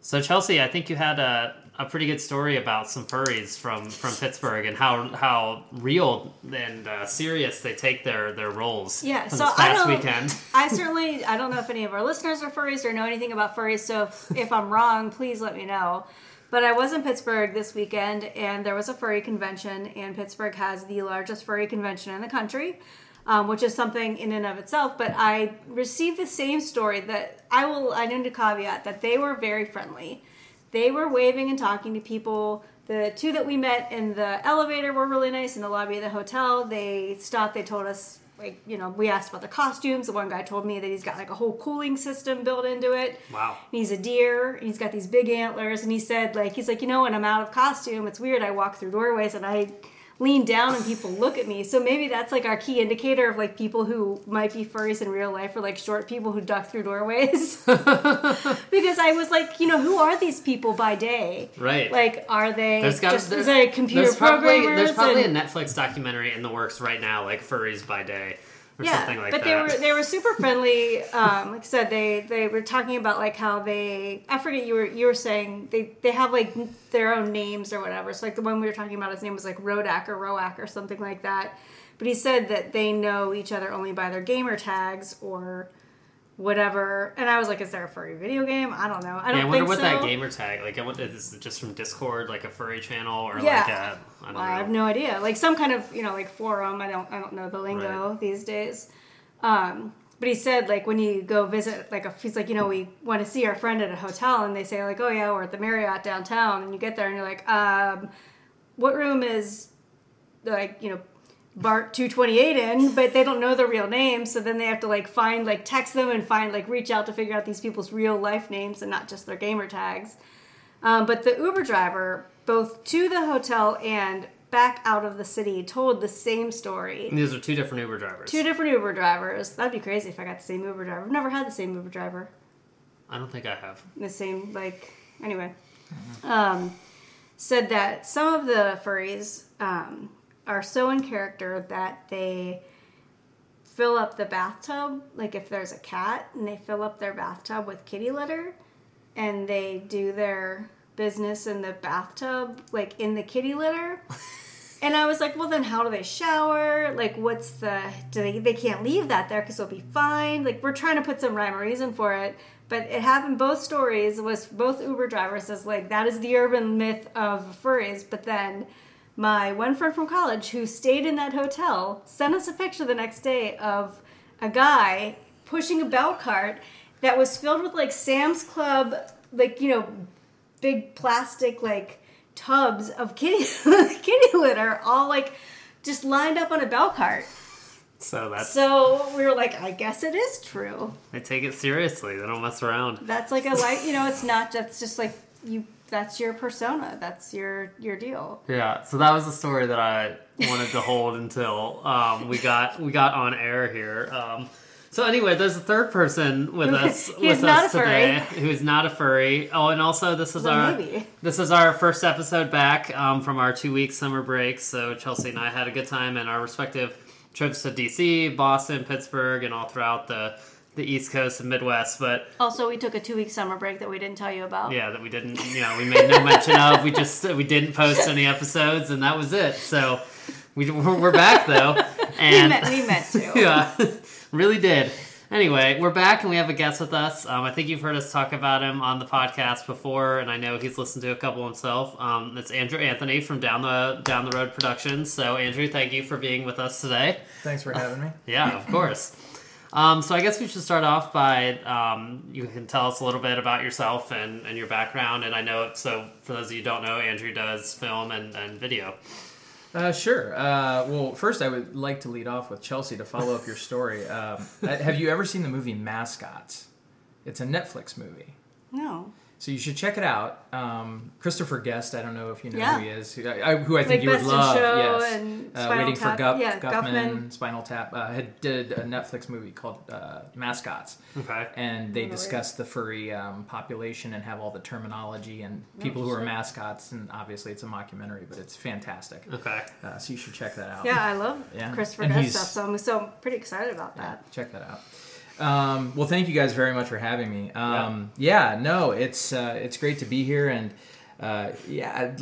So Chelsea, I think you had a, a pretty good story about some furries from, from Pittsburgh and how how real and uh, serious they take their, their roles. Yeah, so this I past don't. weekend. I certainly I don't know if any of our listeners are furries or know anything about furries. So if, if I'm wrong, please let me know. But I was in Pittsburgh this weekend, and there was a furry convention, and Pittsburgh has the largest furry convention in the country. Um, which is something in and of itself, but I received the same story that I will. I need to caveat that they were very friendly. They were waving and talking to people. The two that we met in the elevator were really nice in the lobby of the hotel. They stopped. They told us like you know we asked about the costumes. The one guy told me that he's got like a whole cooling system built into it. Wow. And he's a deer. And he's got these big antlers. And he said like he's like you know when I'm out of costume, it's weird. I walk through doorways and I lean down and people look at me. So maybe that's like our key indicator of like people who might be furries in real life or like short people who duck through doorways. because I was like, you know, who are these people by day? Right. Like, are they There's got just there- is they computer there's probably? There's probably and- a Netflix documentary in the works right now, like Furries by Day or yeah, something like but that. they were they were super friendly. Um, like I said, they they were talking about like how they I forget you were you were saying they they have like their own names or whatever. So like the one we were talking about, his name was like Rodak or Roak or something like that. But he said that they know each other only by their gamer tags or whatever. And I was like, is there a furry video game? I don't know. I don't yeah, I wonder what so. that gamer tag like. I wonder, is it just from Discord, like a furry channel, or Yeah. like a I Well, I have no idea. Like some kind of you know like forum. I don't I don't know the lingo these days. Um, but he said like when you go visit like a, he's like you know we want to see our friend at a hotel and they say like oh yeah we're at the Marriott downtown and you get there and you're like um, what room is like you know Bart 228 in, but they don't know their real names, so then they have to like find like text them and find like reach out to figure out these people's real life names and not just their gamer tags. Um, but the Uber driver, both to the hotel and back out of the city, told the same story. These are two different Uber drivers. Two different Uber drivers. That'd be crazy if I got the same Uber driver. I've never had the same Uber driver. I don't think I have. The same like anyway. Um, said that some of the furries um, are so in character that they fill up the bathtub like if there's a cat and they fill up their bathtub with kitty litter and they do their business in the bathtub like in the kitty litter. And i was like well then how do they shower? Like what's the do they they can't leave that there because they'll be fined like we're trying to put some rhyme or reason for it but it happened both stories was both uber drivers as like that is the urban myth of furries but then my one friend from college who stayed in that hotel sent us a picture the next day of a guy pushing a bell cart that was filled with like Sam's Club, like, you know, big plastic like tubs of kitty kitty litter, all like just lined up on a bell cart. So that's So we were like, I guess it is true. they take it seriously. They don't mess around. That's like a like, you know, it's not just just like you. That's your persona. That's your your deal. Yeah, so that was the story that I wanted to hold until um, we got we got on air here. Um, so anyway, there's a third person with us with is not us a furry. today who is not a furry. Oh, and also this is our maybe. this is our first episode back um, from our two week summer break. So Chelsea and I had a good time in our respective trips to DC, Boston, Pittsburgh, and all throughout the the East Coast and Midwest. But Also, we took a two week summer break that we didn't tell you about. yeah, that we didn't, you know, we made no mention of. We just we didn't post any episodes, and that was it. So we we're back though, we and meant we meant to. yeah, really did. Anyway, we're back and we have a guest with us. Um, I think you've heard us talk about him on the podcast before, and I know he's listened to a couple himself. Um, it's Andrew Anthony from Down the Down the Road Productions. So, Andrew, thank you for being with us today. Thanks for having me. Yeah, of course. Um, so I guess we should start off by um, you can tell us a little bit about yourself and, and your background. And I know so for those of you who don't know, Andrew does film and, and video. Uh, sure. Uh, well, first, I would like to lead off with Chelsea to follow up your story. Um, have you ever seen the movie Mascots? It's a Netflix movie. No. So you should check it out. Um, Christopher Guest, I don't know if you know Yeah. who he is, who I, who I think Like you would Best in love. Show yes, and uh, Spinal waiting for Tap. Guff, Yeah, Guffman, Guffman. Spinal Tap. Uh, had did a Netflix movie called uh, Mascots, Okay. and they Remember discuss the furry um, population and have all the terminology and people who are mascots. And obviously, it's a mockumentary, but it's fantastic. Okay. Uh, so you should check that out. Yeah, I love Yeah. Christopher And Guest stuff, so I'm so I'm pretty excited about that. Check that out. Um, well, thank you guys very much for having me. Um, yeah. no, it's uh, it's great to be here, and uh, yeah,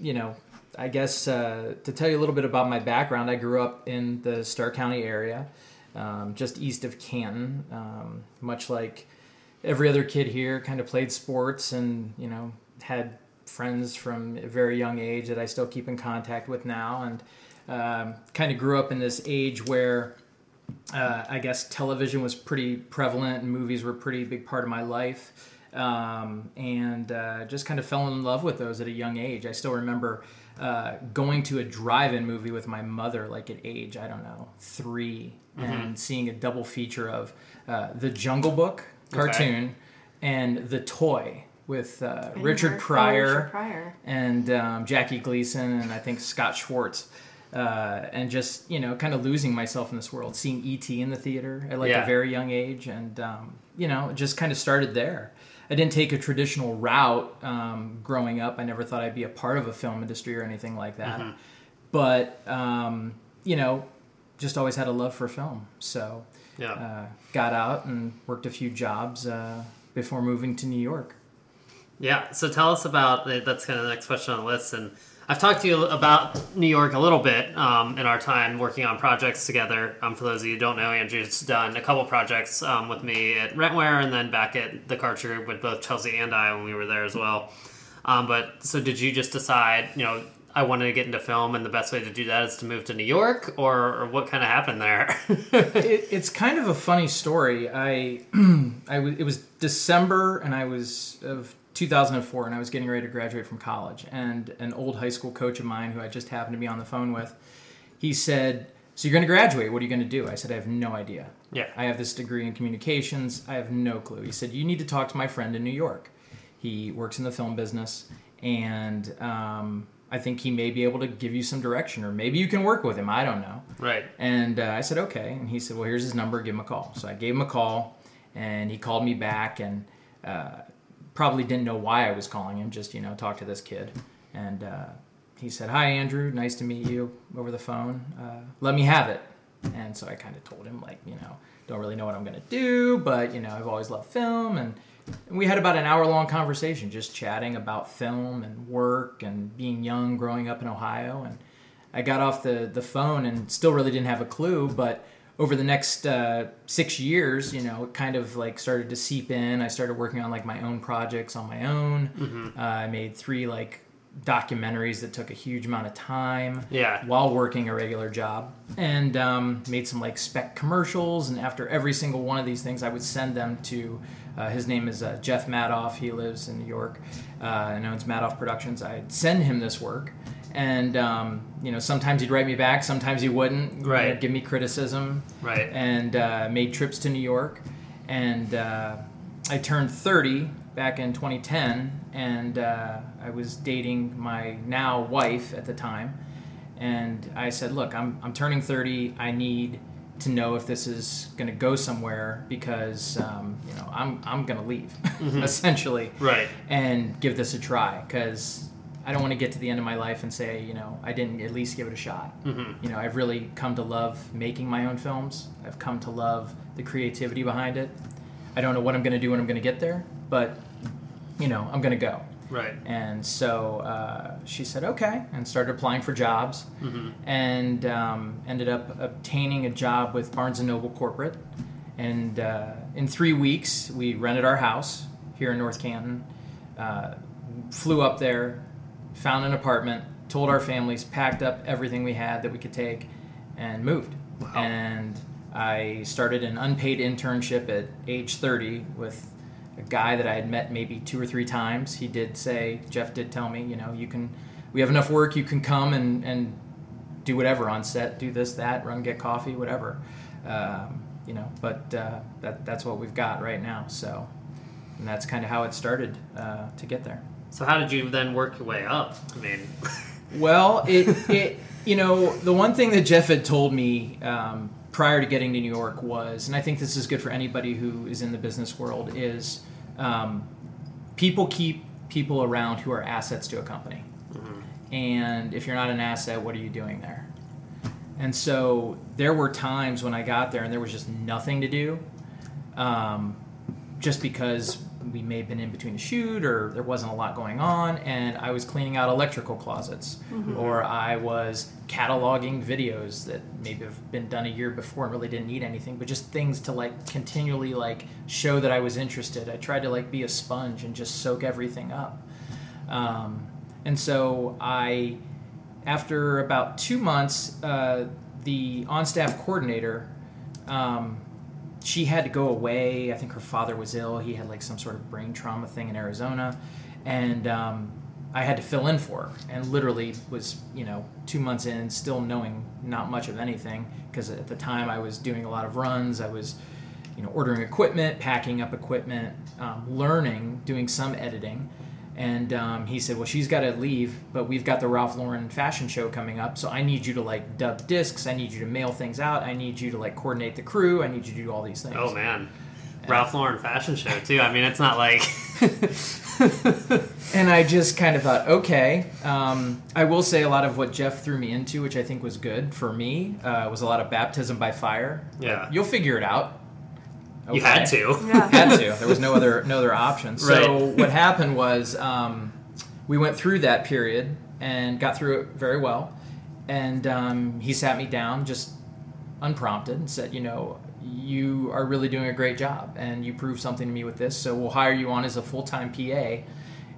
you know, I guess uh, to tell you a little bit about my background, I grew up in the Stark County area, um, just east of Canton. Um, much like every other kid here, kind of played sports, and you know, had friends from a very young age that I still keep in contact with now, and um, kind of grew up in this age where uh, I guess television was pretty prevalent and movies were a pretty big part of my life. Um, and uh, just kind of fell in love with those at a young age. I still remember uh, going to a drive-in movie with my mother, like at age I don't know 3 and seeing a double feature of uh, the Jungle Book cartoon and the Toy with uh, Richard Pryor Richard Pryor. and um, Jackie Gleason and I think Scott Schwartz. Uh, and just you know, kind of losing myself in this world, seeing ET in the theater at like Yeah. a very young age, and um, you know, it just kind of started there. I didn't take a traditional route um, growing up. I never thought I'd be a part of a film industry or anything like that. But um, you know, just always had a love for film. So Yeah. uh, got out and worked a few jobs uh, before moving to New York. Yeah, so tell us about that's kind of the next question on the list. And I've talked to you about New York a little bit um, in our time working on projects together. Um, for those of you who don't know, Andrew's done a couple projects um, with me at Rentware and then back at the Karcher Group with both Chelsea and I when we were there as well. Um, but so did you just decide, you know, I wanted to get into film and the best way to do that is to move to New York, or, or what kind of happened there? it, it's kind of a funny story. I, I w- it was December, and I was of 2004, and I was getting ready to graduate from college. And an old high school coach of mine, who I just happened to be on the phone with, he said, "So you're going to graduate? What are you going to do?" I said, "I have no idea. Yeah. I have this degree in communications. I have no clue." He said, "You need to talk to my friend in New York. He works in the film business, and." Um, I think he may be able to give you some direction, or maybe you can work with him. I don't know. right. And uh, I said, okay. And he said, well, here's his number. Give him a call. So I gave him a call, and he called me back, and uh, probably didn't know why I was calling him. Just you know, talk to this kid. And uh, he said, hi, Andrew. Nice to meet you over the phone. Uh, let me have it. And so I kind of told him, like, you know, don't really know what I'm gonna do, but you know, I've always loved film and. And we had about an hour long conversation just chatting about film and work and being young growing up in Ohio. And I got off the, the phone and still really didn't have a clue. But over the next uh, six years, you know, it kind of like started to seep in. I started working on like my own projects on my own. Uh, I made three like documentaries that took a huge amount of time Yeah. while working a regular job and um, made some like spec commercials and after every single one of these things i would send them to uh, his name is uh, jeff madoff he lives in new york uh, and owns madoff productions i'd send him this work and um, you know sometimes he'd write me back sometimes he wouldn't you Right. know, give me criticism Right. and uh, made trips to New York. And uh, I turned 30 back in 2010, and uh, I was dating my now wife at the time. And I said, Look, I'm, I'm turning 30. I need to know if this is going to go somewhere because um, you know I'm, I'm going to leave essentially Right. and give this a try because I don't want to get to the end of my life and say, you know, I didn't at least give it a shot. Mm-hmm. You know, I've really come to love making my own films. I've come to love the creativity behind it. I don't know what I'm going to do when I'm going to get there, but you know, I'm going to go. Right. And so uh, she said, okay, and started applying for jobs, Mm-hmm. and um, ended up obtaining a job with Barnes and Noble Corporate. And uh, in three weeks, we rented our house here in North Canton, uh, flew up there, found an apartment, told our families, packed up everything we had that we could take, and moved. Wow. And I started an unpaid internship at age 30 with a guy that I had met maybe two or three times. He did say, Jeff did tell me, you know, you can, we have enough work, you can come and, and do whatever on set, do this, that, run, get coffee, whatever. Um, you know, but uh, that, that's what we've got right now. So, and that's kind of how it started uh, to get there. So how did you then work your way up? I mean, Well, it, it you know the one thing that Jeff had told me um, prior to getting to New York was, and I think this is good for anybody who is in the business world, is um, people keep people around who are assets to a company, and if you're not an asset, what are you doing there? And so there were times when I got there and there was just nothing to do. um, just because we may have been in between a shoot or there wasn't a lot going on, and I was cleaning out electrical closets, or I was cataloging videos that maybe have been done a year before and really didn't need anything, but just things to like continually like show that I was interested. I tried to like be a sponge and just soak everything up. Um, and so I, after about two months, uh, the on-staff coordinator, um, she had to go away. I think her father was ill. He had like some sort of brain trauma thing in Arizona, and um, I had to fill in for her. And literally was you know two months in, still knowing not much of anything because at the time I was doing a lot of runs. I was you know ordering equipment, packing up equipment, um, learning, doing some editing. And um, he said, "Well, she's got to leave, but we've got the Ralph Lauren fashion show coming up, so I need you to like dub discs. I need you to mail things out. I need you to like coordinate the crew. I need you to do all these things." Oh man, Ralph Lauren fashion show too. I mean, it's not like And I just kind of thought, okay. Um, I will say a lot of what Jeff threw me into, which I think was good for me, uh, was a lot of baptism by fire. Yeah. you'll figure it out. You had to. Yeah. had to. There was no other no other option. So Right. what happened was um, we went through that period and got through it very well. And um, he sat me down just unprompted and said, you know, you are really doing a great job and you proved something to me with this. So we'll hire you on as a full time PA.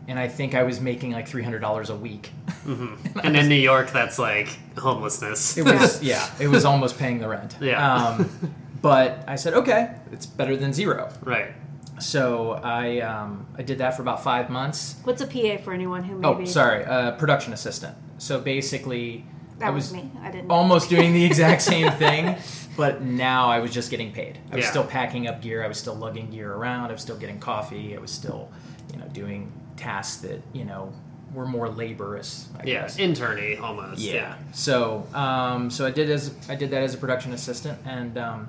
And I think I was making like three hundred dollars a week. And in New York, that's like homelessness. It was yeah, it was almost paying the rent. Yeah. Um, but I said, okay, it's better than zero. right. So I um, I did that for about five months. What's a PA for anyone who Oh, maybe? sorry, uh, production assistant. So basically, That I was, was me. I didn't. almost doing the exact same thing, but now I was just getting paid. I was Yeah. still packing up gear. I was still lugging gear around. I was still getting coffee. I was still, you know, doing tasks that you know were more laborious. I Yeah, guess. interny almost. Yeah. Yeah. So, um, so I did as I did that as a production assistant, and um,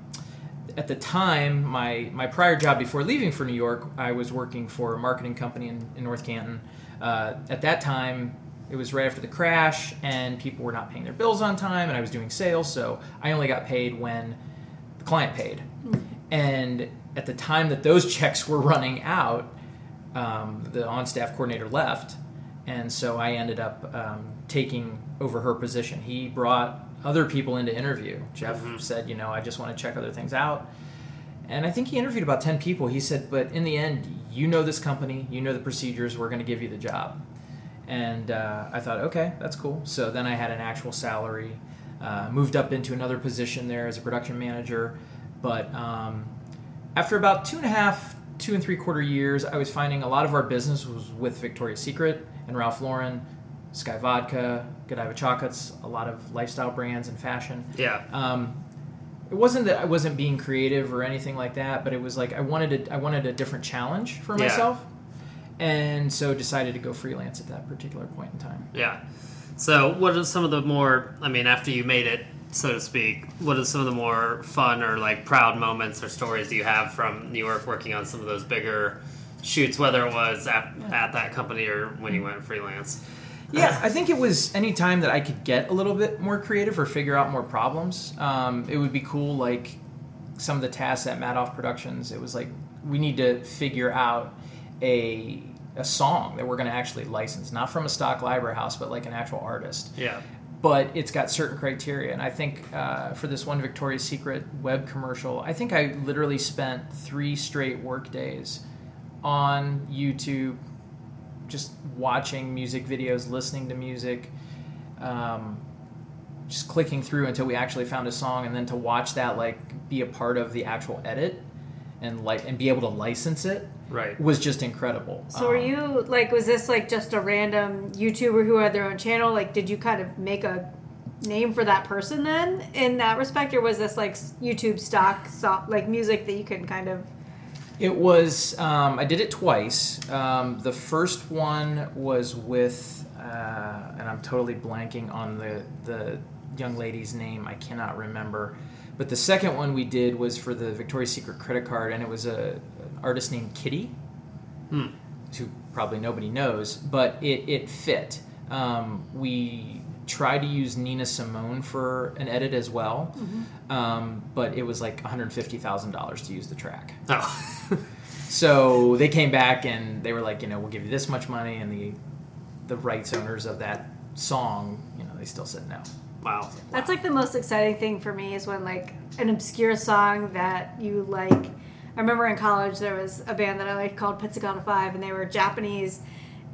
at the time, my my prior job before leaving for New York, I was working for a marketing company in, in North Canton. Uh, at that time, it was right after the crash, and people were not paying their bills on time, and I was doing sales, so I only got paid when the client paid. And at the time that those checks were running out, um, the on-staff coordinator left, and so I ended up um, taking over her position. He brought other people in to interview. Jeff said, you know, I just want to check other things out. And I think he interviewed about 10 people. He said, but in the end, you know this company, you know the procedures, we're going to give you the job. And uh, I thought, okay, that's cool. So then I had an actual salary, uh, moved up into another position there as a production manager. But um, after about two and a half, two and three quarter years, I was finding a lot of our business was with Victoria's Secret and Ralph Lauren, Skyy Vodka, Godiva Chocolates, a lot of lifestyle brands and fashion. Yeah. Um, it wasn't that I wasn't being creative or anything like that, but it was like I wanted a, I wanted a different challenge for Yeah. myself, and so decided to go freelance at that particular point in time. Yeah. So, what are some of the more? I mean, after you made it, so to speak, what are some of the more fun or like proud moments or stories you have from New York working on some of those bigger shoots, whether it was at, at that company or when you went freelance? Yeah, I think it was any time that I could get a little bit more creative or figure out more problems. Um, it would be cool, like some of the tasks at Madoff Productions. It was like we need to figure out a a song that we're going to actually license, not from a stock library house, but like an actual artist. Yeah. But it's got certain criteria, and I think uh, for this one Victoria's Secret web commercial, I think I literally spent three straight work days on YouTube just watching music videos, listening to music, um, just clicking through until we actually found a song, and then to watch that like be a part of the actual edit and like and be able to license it Right. was just incredible. So were Um, you like was this like just a random YouTuber who had their own channel? Like did you kind of make a name for that person then in that respect or was this like YouTube stock so, like music that you can kind of It was. Um, I did it twice. Um, the first one was with, uh, and I'm totally blanking on the the young lady's name. I cannot remember. But the second one we did was for the Victoria's Secret credit card, and it was a an artist named Kitty, who probably nobody knows, but it it fit. Um, we tried to use Nina Simone for an edit as well, Mm-hmm. um, but it was like $150,000 to use the track. Oh. So they came back and they were like, you know, we'll give you this much money, and the the rights owners of that song, you know, they still said no. wow. That's like the most exciting thing for me is when like an obscure song that you like. I remember in college there was a band that I liked called Pizzicato Five, and they were Japanese,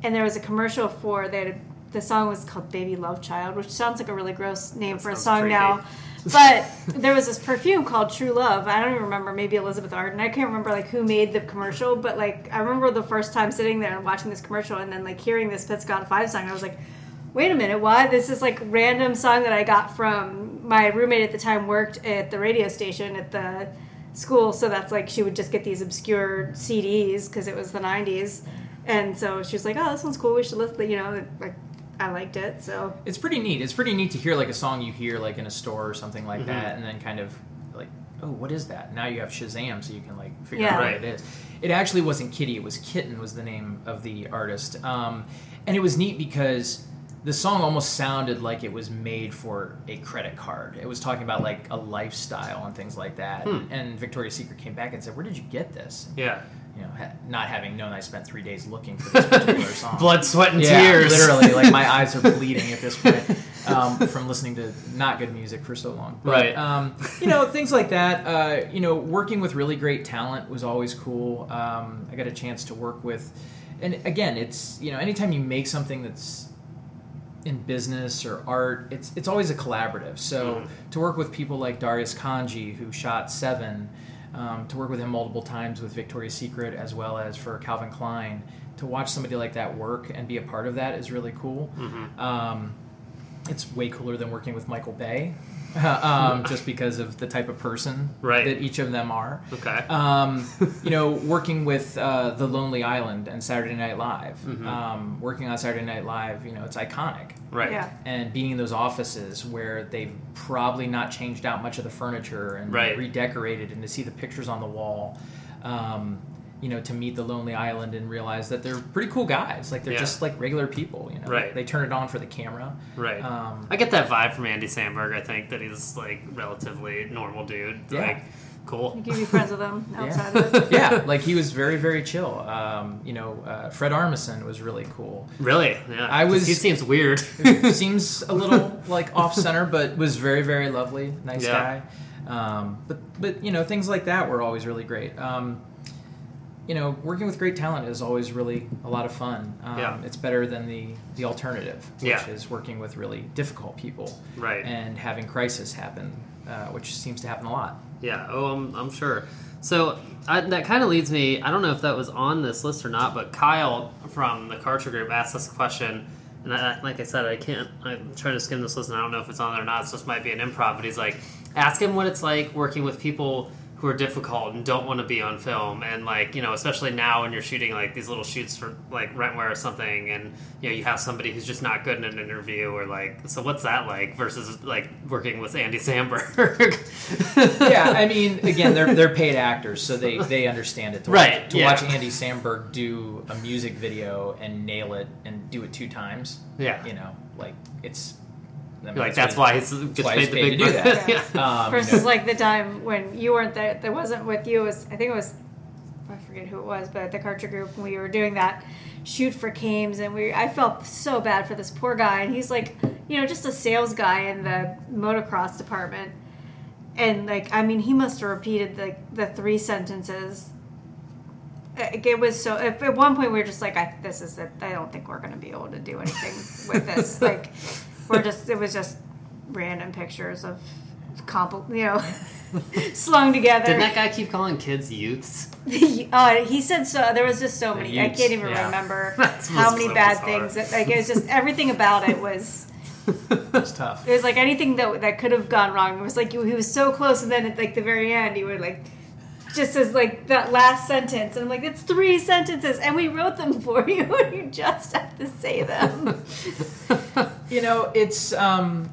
and there was a commercial for they had, the song was called Baby Love Child, which sounds like a really gross name for a song creepy. now. But there was this perfume called True Love. I don't even remember, maybe Elizabeth Arden. I can't remember like who made the commercial, but like I remember the first time sitting there and watching this commercial, and then like hearing this Pizzicato Five song. I was like, wait a minute, what? This is like random song that I got from my roommate at the time worked at the radio station at the school, so that's like she would just get these obscure CDs because it was the '90s, and so she was like, oh, this one's cool. We should listen. You know, like I liked it, so It's pretty neat. It's pretty neat to hear like a song you hear like in a store or something like Mhm. that, and then kind of like, oh, what is that? Now you have Shazam, so you can like figure Yeah. out what it is. It actually wasn't Kitty. It was Kitten was the name of the artist, um, and it was neat because the song almost sounded like it was made for a credit card. It was talking about like a lifestyle and things like that. Hmm. And Victoria's Secret came back and said, "Where did you get this?" Yeah. You know, ha- not having known I spent three days looking for this particular song. Blood, sweat, and Yeah, tears. literally, like my eyes are bleeding at this point um, from listening to not good music for so long. But, Right. Um, you know, things like that. Uh, you know, working with really great talent was always cool. Um, I got a chance to work with, and again, it's you know, anytime you make something that's in business or art, it's it's always a collaborative. So Mhm. to work with people like Darius Khondji, who shot Seven, um, to work with him multiple times with Victoria's Secret as well as for Calvin Klein, to watch somebody like that work and be a part of that is really cool. Mhm. Um, it's way cooler than working with Michael Bay, um, just because of the type of person Right. that each of them are. Okay. Um, you know, working with uh, The Lonely Island and Saturday Night Live, Mhm. um, working on Saturday Night Live, you know, it's iconic. right. yeah. And being in those offices where they've probably not changed out much of the furniture and Right. redecorated, and to see the pictures on the wall, um, you know, to meet the Lonely Island and realize that they're pretty cool guys. Like they're Yeah. just like regular people. You know, Right. They turn it on for the camera. Right. Um, I get that vibe from Andy Samberg. I think that he's like relatively normal dude. Yeah. Like cool. You can be friends with them outside of it. yeah, like he was very, very chill. Um, you know, uh, Fred Armisen was really cool. Really? Yeah. I was- He seems weird. Seems a little like off center, but was very, very lovely, nice Yeah. guy. Um, but, but you know, things like that were always really great. Um, you know, working with great talent is always really a lot of fun. Um, Yeah. It's better than the the alternative, which Yeah. is working with really difficult people right. and having crisis happen, uh, which seems to happen a lot. Yeah, oh, I'm, I'm sure. So I, that kind of leads me. I don't know if that was on this list or not, but Kyle from the Karcher Group asked us a question, and I, like I said, I can't. I'm trying to skim this list, and I don't know if it's on there or not. So this might be an improv. But he's like, ask him what it's like working with people who are difficult and don't want to be on film, and like you know, especially now when you're shooting like these little shoots for like Rentware or something, and you know you have somebody who's just not good in an interview, or like, so what's that like versus like working with Andy Samberg? yeah, I mean, again, they're they're paid actors, so they they understand it. To Right, Watch, to yeah. watch Andy Samberg do a music video and nail it and do it two times. Yeah. You know, like it's. I mean, like that's that's why he's gets why paid he's the big to do that. yeah. Um, you Versus know, like the time when you weren't there, that wasn't with you. It was I think it was I forget who it was, but the Karcher Group we were doing that shoot for Kames, and we I felt so bad for this poor guy, and he's like you know just a sales guy in the motocross department, and like I mean he must have repeated the the three sentences. It it was so. At at one point, we were just like, I, "This is it. I don't think we're going to be able to do anything with this." Like, we're just. It was just random pictures of, compl- you know, slung together. Didn't that guy keep calling kids youths? uh, he said so. There was just so The many. I can't even yeah. remember how many so bad bizarre. things. That, like it was just everything about it was. it's tough. It was like anything that that could have gone wrong. It was like he was so close, and then at like the very end, he would like just as like that last sentence, and I'm like, it's three sentences, and we wrote them for you. you just have to say them. You know, it's. Um,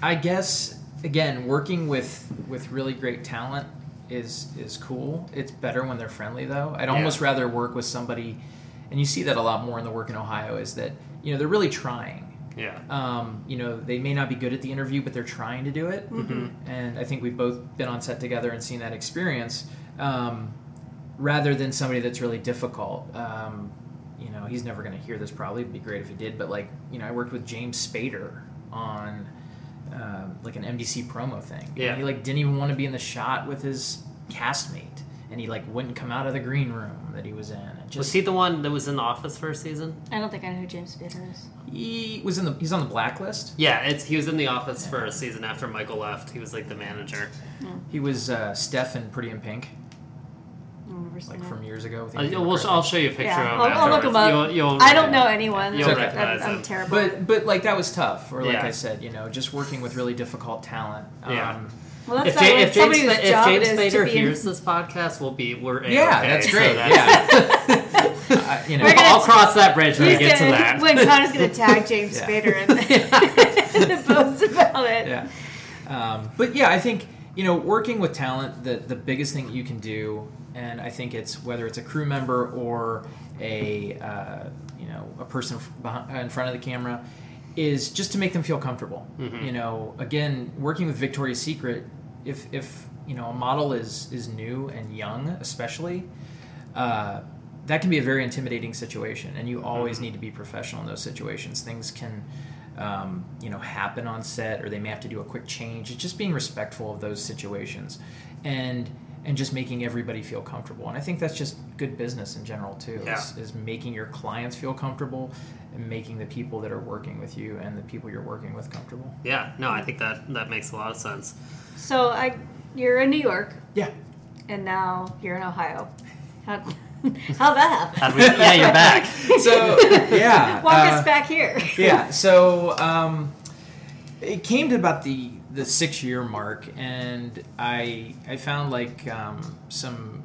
I guess again, working with with really great talent is is cool. It's better when they're friendly, though. I'd almost rather work with somebody, and you see that a lot more in the work in Ohio. Is that you know they're really trying Yeah. Um, you know, they may not be good at the interview, but they're trying to do it. And I think we've both been on set together and seen that experience. Um, rather than somebody that's really difficult. Um, you know, he's never going to hear this probably. It'd be great if he did. But like, you know, I worked with James Spader on uh, like an NBC promo thing. And Yeah. he like didn't even want to be in the shot with his castmate, and he like wouldn't come out of the green room that he was in. Just Was he the one that was in the office first season? I don't think I know who James Spader is. he was in the he's on the blacklist. Yeah, it's he was in the office for a season after Michael left. He was like the manager. He was uh, Steff in Pretty in Pink, I don't remember seeing like from years ago. with Uh, Andy we'll, I'll show you a picture Yeah, of him I'll, I'll look him up. You'll, you'll I don't know anyone. You'll so recognize I'm, him. I'm terrible. But but like that was tough. Or like Yeah. I said, you know, just working with really difficult talent. Yeah. Um, well, that's If, not Ja- if James, somebody if James Spader to be in- this podcast, we'll be we're A-okay, yeah, that's so great. that's- yeah. I- you know, We're gonna- I'll cross that bridge when we get to gonna, that. when Connor's gonna tag James Yeah. Spader in the, in the post about it. yeah. Um, but yeah, I think you know, working with talent, the the biggest thing you can do, and I think it's whether it's a crew member or a uh, you know a person behind, in front of the camera, is just to make them feel comfortable. You know, again, working with Victoria's Secret, if if you know a model is is new and young, especially. Uh, that can be a very intimidating situation, and you always need to be professional in those situations. Things can, um, you know, happen on set, or they may have to do a quick change. It's just being respectful of those situations, and and just making everybody feel comfortable. And I think that's just good business in general too. Yeah. Is, is making your clients feel comfortable, and making the people that are working with you and the people you're working with comfortable. Yeah, no, I think that that makes a lot of sense. So I, you're in New York, Yeah. and now you're in Ohio. How, how'd that happen? How'd we, yeah, you're back. So yeah. Walk uh, us back here. yeah so um, it came to about the the six year mark and i i found like um, some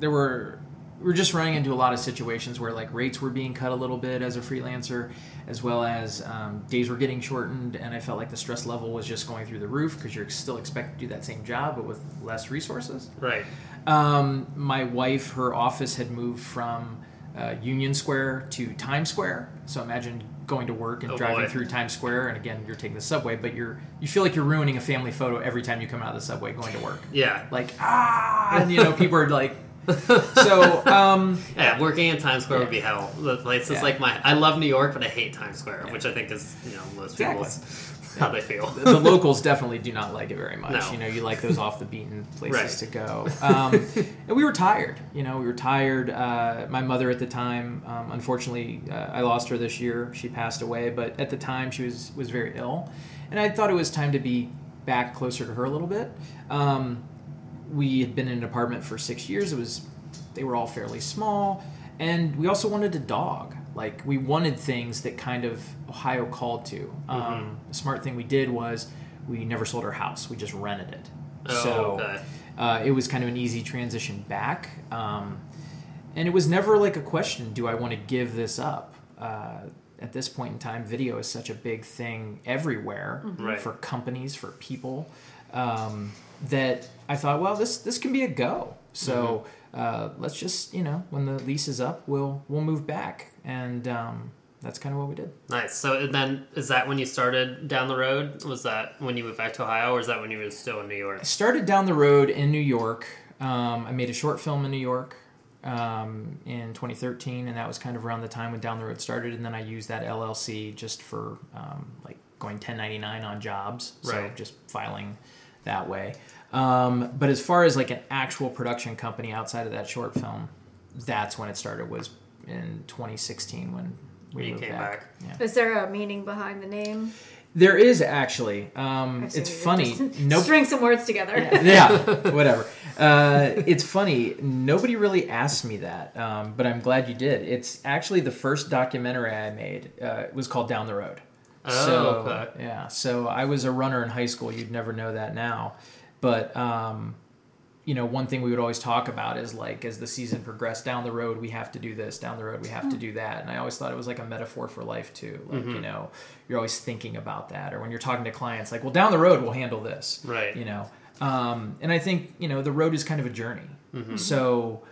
there were we are just running into a lot of situations where like rates were being cut a little bit as a freelancer as well as um, days were getting shortened and i felt like the stress level was just going through the roof because you're still expected to do that same job but with less resources Right. um, my wife, her office had moved from uh, Union Square to Times Square. So imagine going to work and Oh, driving boy. through Times Square, and again, you're taking the subway, but you're you feel like you're ruining a family photo every time you come out of the subway going to work. Yeah. Like ah, and you know people are like, so um, Yeah, working in Times Square would be hell. The place is Yeah. like my. I love New York, but I hate Times Square, which I think is you know most Exactly. people's how they feel. the, locals definitely do not like it very much. No. You know, you like those off the beaten places Right. to go. Um, and we were tired. You know, we were tired. Uh, my mother at the time, um, unfortunately, uh, I lost her this year. She passed away, but at the time she was was very ill, and I thought it was time to be back closer to her a little bit. Um, we had been in an apartment for six years. It was they were all fairly small, and we also wanted a dog. Like we wanted things that kind of Ohio called to. Um, the smart thing we did was we never sold our house. We just rented it. Oh, so okay. uh, it was kind of an easy transition back. Um, and it was never like a question: Do I want to give this up? Uh, at this point in time, video is such a big thing everywhere Right. for companies, for people, um, that I thought, well, this this can be a go. So uh, let's just, you know, when the lease is up, we'll we'll move back, and um, that's kind of what we did. Nice. So then is that when you started down the road? Was that when you moved back to Ohio, or is that when you were still in New York? I started down the road in New York. Um, I made a short film in New York um, in 2013, and that was kind of around the time when Down the Road started. And then I used that LLC just for um, like going 1099 on jobs, so just filing that way. Um, but as far as like an actual production company outside of that short film, that's when it started. Was in 2016 when we You moved came back. back. Yeah. Is there a meaning behind the name? There is actually. Um, it's funny. just- Nope. String some words together. yeah, whatever. Uh, it's funny. Nobody really asked me that, um, but I'm glad you did. It's actually the first documentary I made. Uh, it was called Down the Road. Oh, so, okay. Yeah. So I was a runner in high school. You'd never know that now, but um, you know, one thing we would always talk about is like as the season progressed down the road, we have to do this. Down the road, we have to do that. And I always thought it was like a metaphor for life too. Like you know, you're always thinking about that, or when you're talking to clients, like, well, down the road, we'll handle this Right. you know um, and i think you know the road is kind of a journey so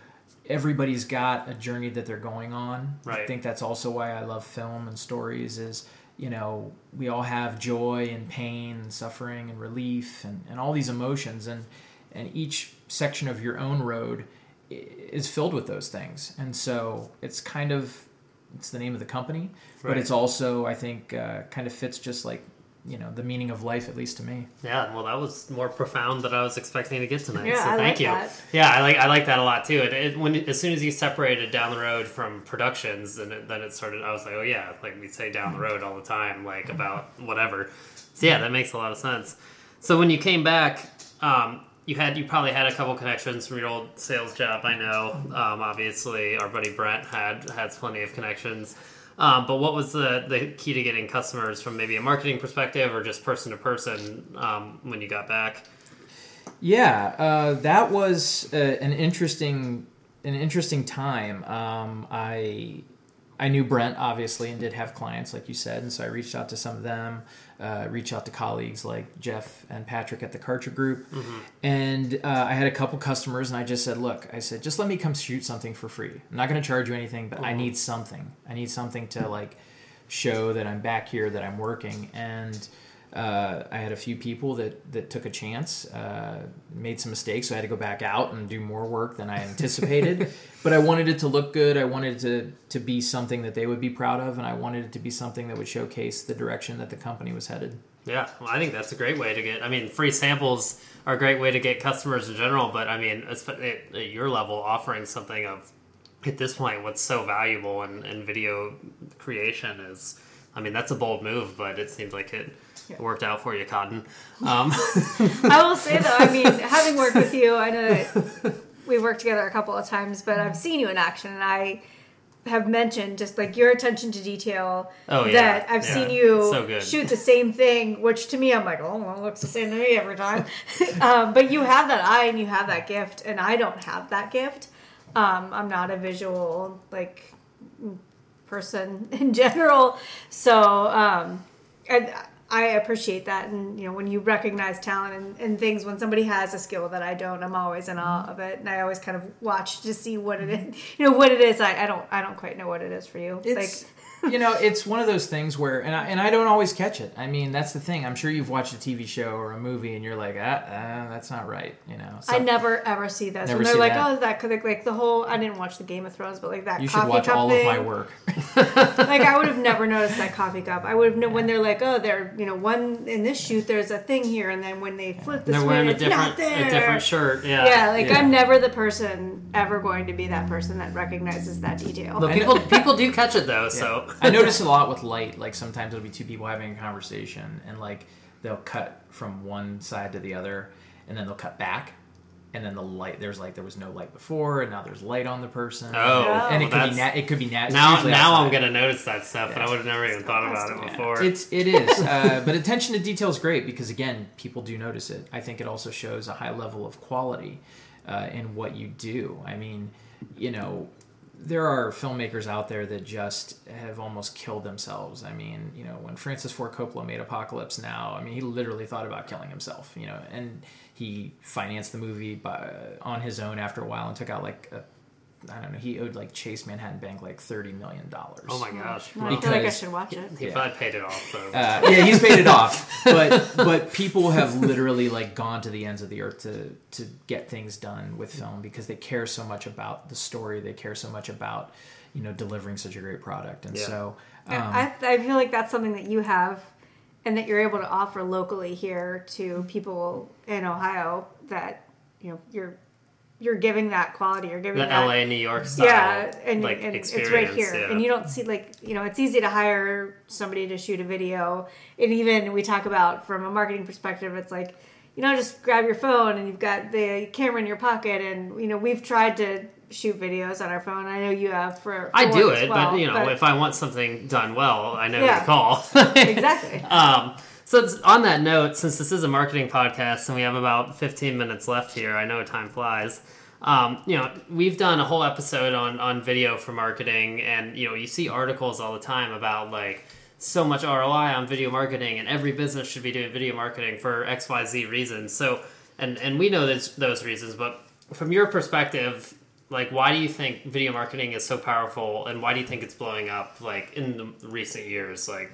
everybody's got a journey that they're going on i think that's also why i love film and stories is you know, we all have joy and pain and suffering and relief and, and all these emotions. And, and each section of your own road is filled with those things. And so it's kind of, it's the name of the company, but it's also, I think, uh, kind of fits just like, you know, the meaning of life, at least to me. Yeah, well, that was more profound than I was expecting to get tonight. Yeah, so I thank like you. that. Yeah, I like I like that a lot too. It, it, when as soon as you separated down the road from productions, and it, then it started. I was like, oh yeah, like we say down the road all the time, like about whatever. So yeah, that makes a lot of sense. So when you came back, um, you had you probably had a couple connections from your old sales job. I know. Um, obviously, our buddy Brent had had plenty of connections. Um, but what was the, the key to getting customers from maybe a marketing perspective or just person to person um, when you got back? Yeah, uh, that was uh, an interesting an interesting time. Um, I I knew Brent obviously and did have clients like you said, and so I reached out to some of them, uh, reached out to colleagues like Jeff and Patrick at the Karcher Group, and uh, I had a couple customers, and I just said, look, I said just let me come shoot something for free. I'm not going to charge you anything, but I need something. I need something to like show that I'm back here, that I'm working, and uh, I had a few people that that took a chance, uh, made some mistakes, so I had to go back out and do more work than I anticipated. but I wanted it to look good. I wanted it to to be something that they would be proud of, and I wanted it to be something that would showcase the direction that the company was headed. Yeah, well, I think that's a great way to get. I mean, free samples are a great way to get customers in general, but I mean, at, at your level, offering something of at this point, what's so valuable in, in video creation is, I mean, that's a bold move, but it seems like it worked out for you, Cotton. Um, I will say though, I mean, having worked with you, I know that we've worked together a couple of times, but I've seen you in action, and I have mentioned just like your attention to detail. Oh, yeah. that I've Yeah. seen you So shoot the same thing, which to me I'm like, oh, well, it looks the same to me every time. um, but you have that eye and you have that gift, and I don't have that gift. Um, I'm not a visual like person in general. So, um, and I appreciate that. And, you know, when you recognize talent and, and things, when somebody has a skill that I don't, I'm always in awe of it. And I always kind of watch to see what it is, you know, what it is. I, I don't, I don't quite know what it is for you. It's like, you know, it's one of those things where, and I, and I don't always catch it. I mean, that's the thing. I'm sure you've watched a TV show or a movie, and you're like, ah, ah that's not right. You know, I never ever see this. Never and they're like, that. oh, that could like, like the whole. I didn't watch the Game of Thrones, but like that You should coffee watch cup all thing. of my work. like I would have never noticed that coffee cup. I would have known when they're like, oh, they're you know one in this shoot. There's a thing here, and then when they flip this they're way, wearing a it's not different, there. a different shirt. Yeah. Yeah, like Yeah. I'm never the person ever going to be that person that recognizes that detail. But people, people do catch it though, so. I notice a lot with light. Like sometimes it'll be two people having a conversation, and like they'll cut from one side to the other, and then they'll cut back, and then the light. There's like there was no light before, and now there's light on the person. Oh, and it well, could be that's- na- it could be nat- Now, usually now I'm gonna notice that stuff, but I would have never even thought about it Yeah. before. It's it is, uh, but attention to detail is great because again, people do notice it. I think it also shows a high level of quality uh, in what you do. I mean, you know, there are filmmakers out there that just have almost killed themselves. I mean, you know, when Francis Ford Coppola made Apocalypse Now, I mean, he literally thought about killing himself. You know, and he financed the movie by, on his own after a while and took out like a, I don't know, he owed like Chase Manhattan Bank like thirty million dollars. oh my gosh. I Well, feel like I should watch it. he yeah. probably paid it off though. Uh, yeah, he's paid it off. But but people have literally like gone to the ends of the earth to to get things done with film because they care so much about the story. They care so much about you know delivering such a great product. And Yeah. so um, I, I feel like that's something that you have and that you're able to offer locally here to people in Ohio that you know you're you're giving that quality you're giving the that LA, New York style, yeah and, like and it's right here yeah. and you don't see like you know it's easy to hire somebody to shoot a video and even we talk about from a marketing perspective it's like you know just grab your phone and you've got the camera in your pocket and you know we've tried to shoot videos on our phone i know you have for, for I do it, well, but you know, if I want something done well, I know who Yeah. to call. exactly Um, so on that note, since this is a marketing podcast and we have about 15 minutes left here, I know time flies. Um, you know, we've done a whole episode on on video for marketing, and you know, you see articles all the time about like so much ROI on video marketing, and every business should be doing video marketing for X, Y, Z reasons. So, and and we know those those reasons, but from your perspective, like, why do you think video marketing is so powerful, and why do you think it's blowing up like in the recent years? Like,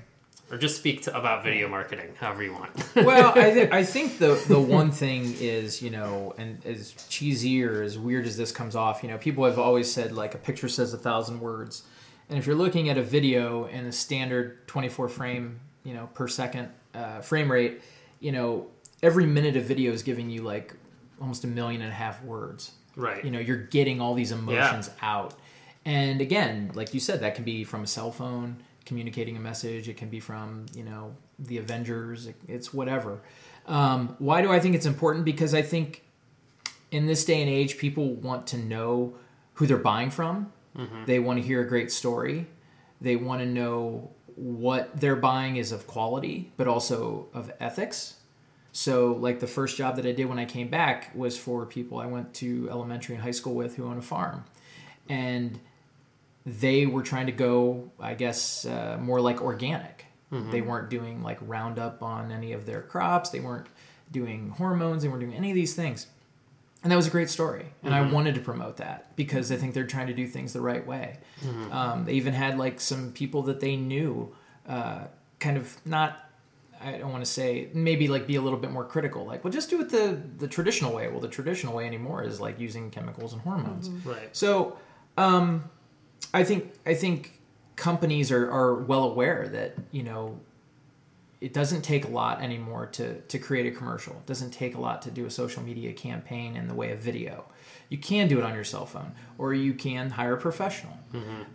or just speak to, about video marketing, however you want. well, I, th- I think the the one thing is you know, and as cheesy or as weird as this comes off, you know, people have always said like a picture says a thousand words, and if you're looking at a video in a standard 24 frame, you know, per second uh, frame rate, you know, every minute of video is giving you like almost a million and a half words. right. You know, you're getting all these emotions out. And again, like you said, that can be from a cell phone communicating a message. It can be from, you know, the Avengers. It, it's whatever. Um, why do I think it's important? Because I think in this day and age, people want to know who they're buying from. They want to hear a great story. They want to know what they're buying is of quality, but also of ethics. So, like the first job that I did when I came back was for people I went to elementary and high school with who own a farm, and they were trying to go, I guess, uh, more like organic. They weren't doing like Roundup on any of their crops. They weren't doing hormones. They weren't doing any of these things. And that was a great story. And I wanted to promote that because I think they're trying to do things the right way. Um, they even had like some people that they knew, uh, kind of not I don't want to say maybe like be a little bit more critical. Like, well, just do it the the traditional way. Well, the traditional way anymore is like using chemicals and hormones. Right. So, um, I think I think companies are are well aware that you know it doesn't take a lot anymore to to create a commercial. It doesn't take a lot to do a social media campaign in the way of video. You can do it on your cell phone, or you can hire a professional.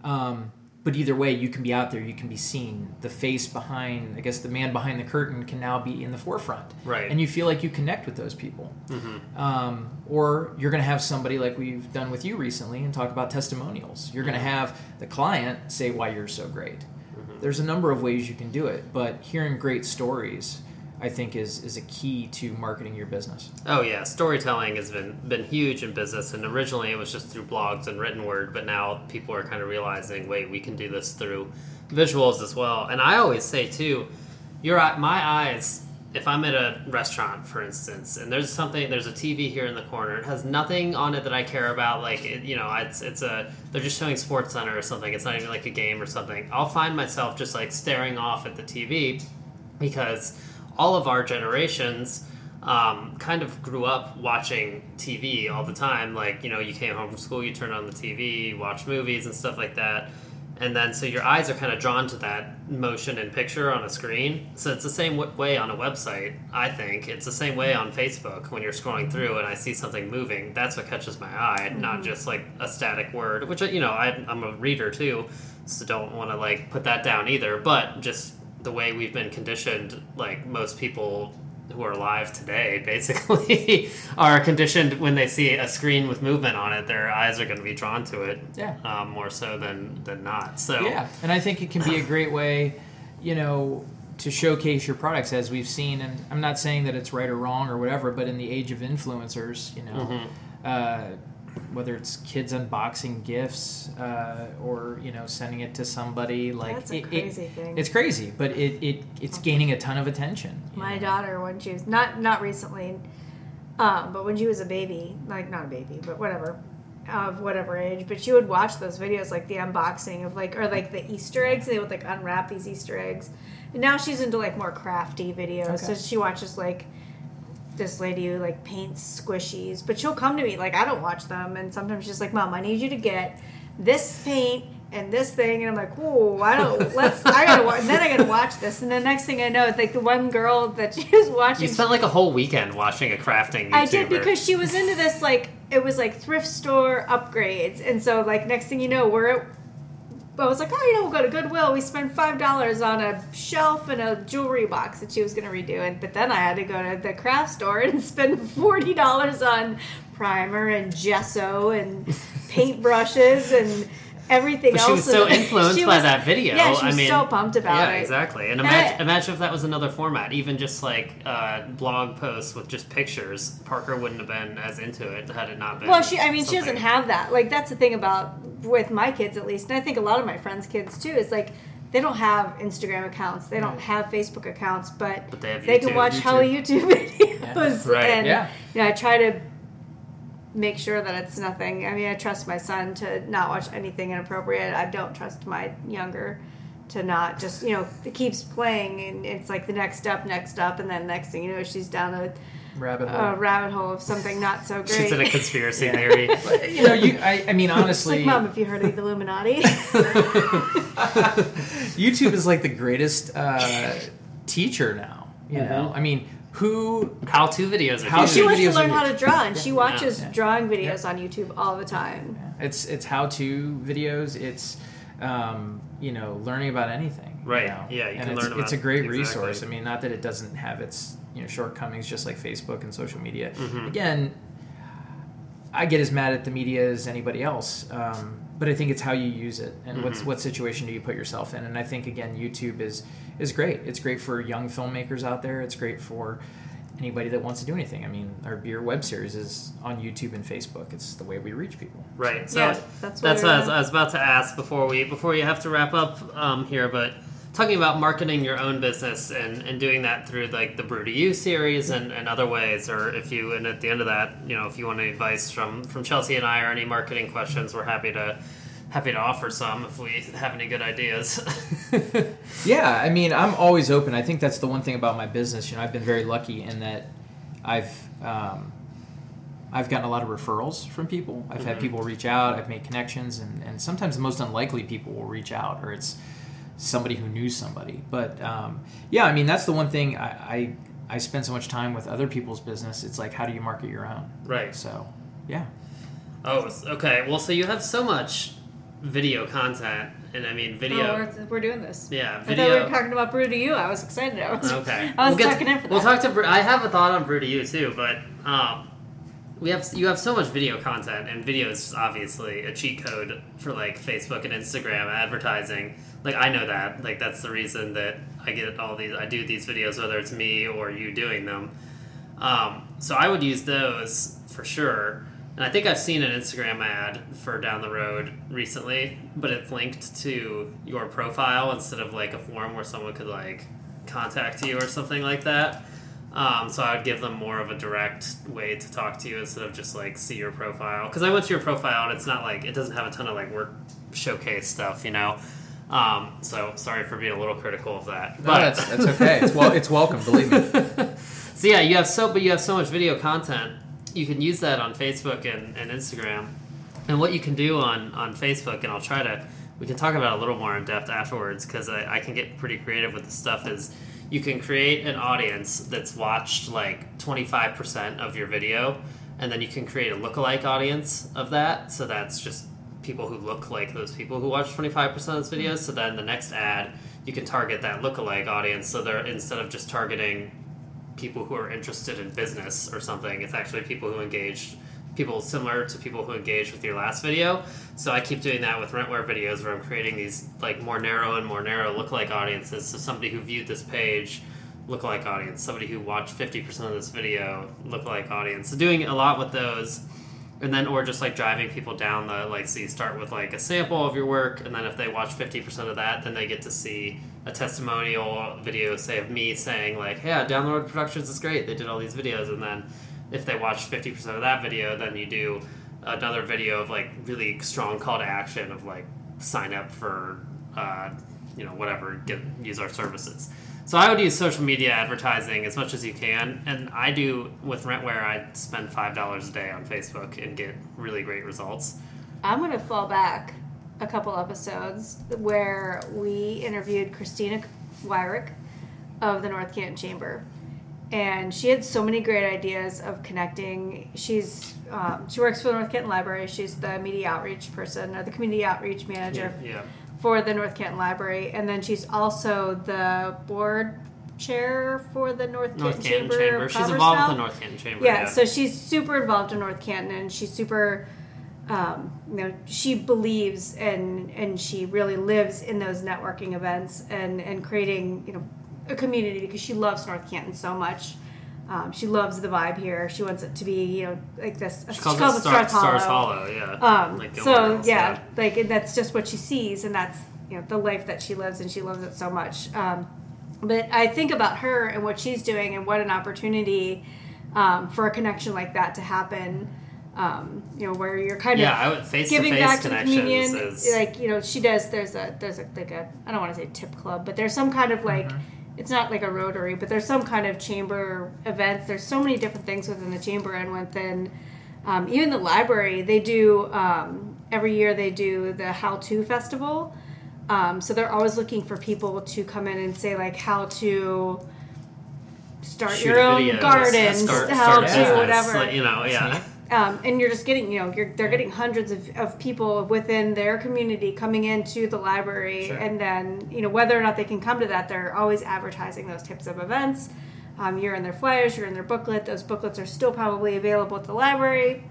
Um, but either way, you can be out there. You can be seen. The face behind, I guess, the man behind the curtain can now be in the forefront, Right. And you feel like you connect with those people. Mm-hmm. Um, or you're going to have somebody like we've done with you recently and talk about testimonials. You're going to mm-hmm. have the client say why you're so great. Mm-hmm. There's a number of ways you can do it, but hearing great stories, I think, is is a key to marketing your business. Oh yeah, storytelling has been been huge in business, and originally it was just through blogs and written word, but now people are kind of realizing, wait, we can do this through visuals as well. And I always say too, your my eyes. If I'm at a restaurant, for instance, and there's something, there's a TV here in the corner. It has nothing on it that I care about. Like, it, you know, it's it's a they're just showing Sports Center or something. It's not even like a game or something. I'll find myself just like staring off at the TV because all of our generations um, kind of grew up watching TV all the time. Like, you know, you came home from school, you turn on the TV, you watch movies and stuff like that. And then, so your eyes are kind of drawn to that motion and picture on a screen. So it's the same w- way on a website, I think. It's the same way on Facebook when you're scrolling through and I see something moving. That's what catches my eye, not just like a static word, which, you know, I, I'm a reader too, so don't want to like put that down either. But just the way we've been conditioned, like most people who are alive today, basically, are conditioned when they see a screen with movement on it, their eyes are going to be drawn to it. Yeah. Um, more so than than not. So Yeah, and I think it can be a great way, you know, to showcase your products as we've seen. And I'm not saying that it's right or wrong or whatever, but in the age of influencers, you know, uh, whether it's kids unboxing gifts uh, or you know sending it to somebody like That's a it- it- thing. It's crazy, but it, it it's gaining a ton of attention. My know. daughter, when she was not not recently, um, but when she was a baby, like not a baby, but whatever, of whatever age, but she would watch those videos like the unboxing of like or like the Easter eggs. They would like unwrap these Easter eggs. And now she's into like more crafty videos, so she watches like this lady who like paints squishies. But she'll come to me like I don't watch them, and sometimes she's like, "Mom, I need you to get this paint." And this thing, and I'm like, "Whoa, I don't. Let's. I gotta. Watch, then I gotta watch this, and the next thing I know, it's like the one girl that she was watching. you spent like a whole weekend watching a crafting. YouTuber. I did because she was into this like it was like thrift store upgrades, and so like next thing you know, we're at. I was like, oh, you know, we'll go to Goodwill. We spent five dollars on a shelf and a jewelry box that she was going to redo, and but then I had to go to the craft store and spend forty dollars on primer and gesso and paintbrushes and everything But else. she was so And influenced she by that video. Yeah, she I mean, so pumped about yeah, it. exactly. And And imagine, I- imagine if that was another format, even just like uh, blog posts with just pictures. Parker wouldn't have been as into it had it not been. Well, she, I mean, she doesn't have that. Like, that's the thing about with my kids, at least, and I think a lot of my friends' kids too. Is like they don't have Instagram accounts, they don't have Facebook accounts, but, But they have can YouTube. watch hella YouTube videos. Right. And Yeah. you know, I try to make sure that it's nothing. I mean, I trust my son to not watch anything inappropriate. I don't trust my younger to not just you know it keeps playing and it's like the next step, next step, and then next thing you know she's down a, Rabbit hole. a rabbit hole of something not so great. She's in a conspiracy theory. you know, you. I, I mean, honestly, like, mom, if you heard of the Illuminati, YouTube is like the greatest uh, teacher now. You know, I mean, who? How to videos How huge. she wants to learn how to draw, and she watches Yeah. drawing videos on YouTube all the time. It's it's how to videos. It's um, you know learning about anything. you Right. know? Yeah, you and can it's, learn It's a great exactly. resource. I mean, not that it doesn't have its you know shortcomings, just like Facebook and social media. Mm-hmm. Again, I get as mad at the media as anybody else. Um, but I think it's how you use it and what's Mm-hmm. what situation do you put yourself in. And I think again, YouTube is is great. It's great for young filmmakers out there. It's great for anybody that wants to do anything. I mean, our beer web series is on YouTube and Facebook. It's the way we reach people. Right. So Yeah, that's that's, what what we're I was, gonna- I was about to ask before we before you have to wrap up um, here, but talking about marketing your own business and, and doing that through like the Brew to You series and, and other ways, or if you and at the end of that, you know, if you want any advice from from Chelsea and I or any marketing questions, we're happy to happy to offer some if we have any good ideas. Yeah, I mean, I'm always open. I think that's the one thing about my business. You know, I've been very lucky in that I've um, I've gotten a lot of referrals from people. I've had people reach out. I've made connections, and, and sometimes the most unlikely people will reach out, or it's somebody who knew somebody. But um, yeah, I mean, that's the one thing I, I I spend so much time with other people's business. It's like, how do you market your own? right. So, yeah. Oh, okay. Well, so you have so much video content, and I mean video. Oh, we're, we're doing this. yeah, I thought we video. were talking about Brew to You. I was excited. I was, Okay. I was We'll get- checking in for that. We'll talk to. I have a thought on Brew to you too, but um, we have you have so much video content, and video is obviously a cheat code for like Facebook and Instagram advertising. Like I know that. Like that's the reason that I get all these. I do these videos, whether it's me or you doing them. Um, so I would use those for sure. And I think I've seen an Instagram ad for down the road recently, but it's linked to your profile instead of like a form where someone could like contact you or something like that. Um, so I would give them more of a direct way to talk to you instead of just like see your profile. Because I went to your profile and it's not like it doesn't have a ton of like work showcase stuff, you know. Um, so sorry for being a little critical of that. No, that's, that's okay. It's well, it's welcome. Believe me. So yeah, you have so but you have so much video content. You can use that on Facebook and, and Instagram. And what you can do on, on Facebook, and I'll try to we can talk about it a little more in depth afterwards because I, I can get pretty creative with the stuff is you can create an audience that's watched like 25% of your video and then you can create a lookalike audience of that. So that's just people who look like those people who watch 25% of those mm-hmm. videos. So then the next ad you can target that lookalike audience. So they're instead of just targeting people who are interested in business or something. It's actually people who engage, people similar to people who engaged with your last video. So I keep doing that with rentware videos where I'm creating these like more narrow and more narrow lookalike audiences. So somebody who viewed this page, lookalike audience. Somebody who watched 50% of this video, lookalike audience. So doing a lot with those. And then, or just like driving people down the like, so you start with like a sample of your work, and then if they watch 50% of that, then they get to see a testimonial video, say, of me saying, like, yeah, Down the Road Productions is great. They did all these videos. And then if they watch 50% of that video, then you do another video of like really strong call to action of like, sign up for, uh, you know, whatever, get use our services. So I would use social media advertising as much as you can, and I do with Rentware. I spend five dollars a day on Facebook and get really great results. I'm going to fall back a couple episodes where we interviewed Christina Wyrick of the North Canton Chamber. And she had so many great ideas of connecting. She's um, she works for the North Canton Library. She's the media outreach person or the community outreach manager Yeah, for the North Canton Library, and then she's also the board chair for the North, North Canton, Canton Chamber. Chamber. She's involved now. with the North Canton Chamber. Yeah, so she's super involved in North Canton, and she's super, um, you know, she believes and and she really lives in those networking events and and creating, you know, a community because she loves North Canton so much. Um, she loves the vibe here. She wants it to be, you know, like this. she calls it Star, Stars Hollow. Yeah. Um, Like so yeah, like and that's just what she sees, and that's you know the life that she lives, and she loves it so much. Um, but I think about her and what she's doing, and what an opportunity um, for a connection like that to happen um, you know, where you're kind Yeah, of I would face giving back to the communion. is Like you know, she does. There's a there's a like a I don't want to say tip club, but there's some kind of like. It's not like a rotary, but there's some kind of chamber events. There's so many different things within the chamber and within um, even the library. They do um, every year. They do the How To Festival. Um, so they're always looking for people to come in and say like how to start shoot your own videos, garden, start, how start to business, whatever like, you know, yeah. Um, and you're just getting you know you're, they're getting hundreds of, of people within their community coming into the library. Sure. and then you know whether or not they can come to that they're always advertising those types of events. Um, you're in their flyers you're in their booklet. Those booklets are still probably available at the library.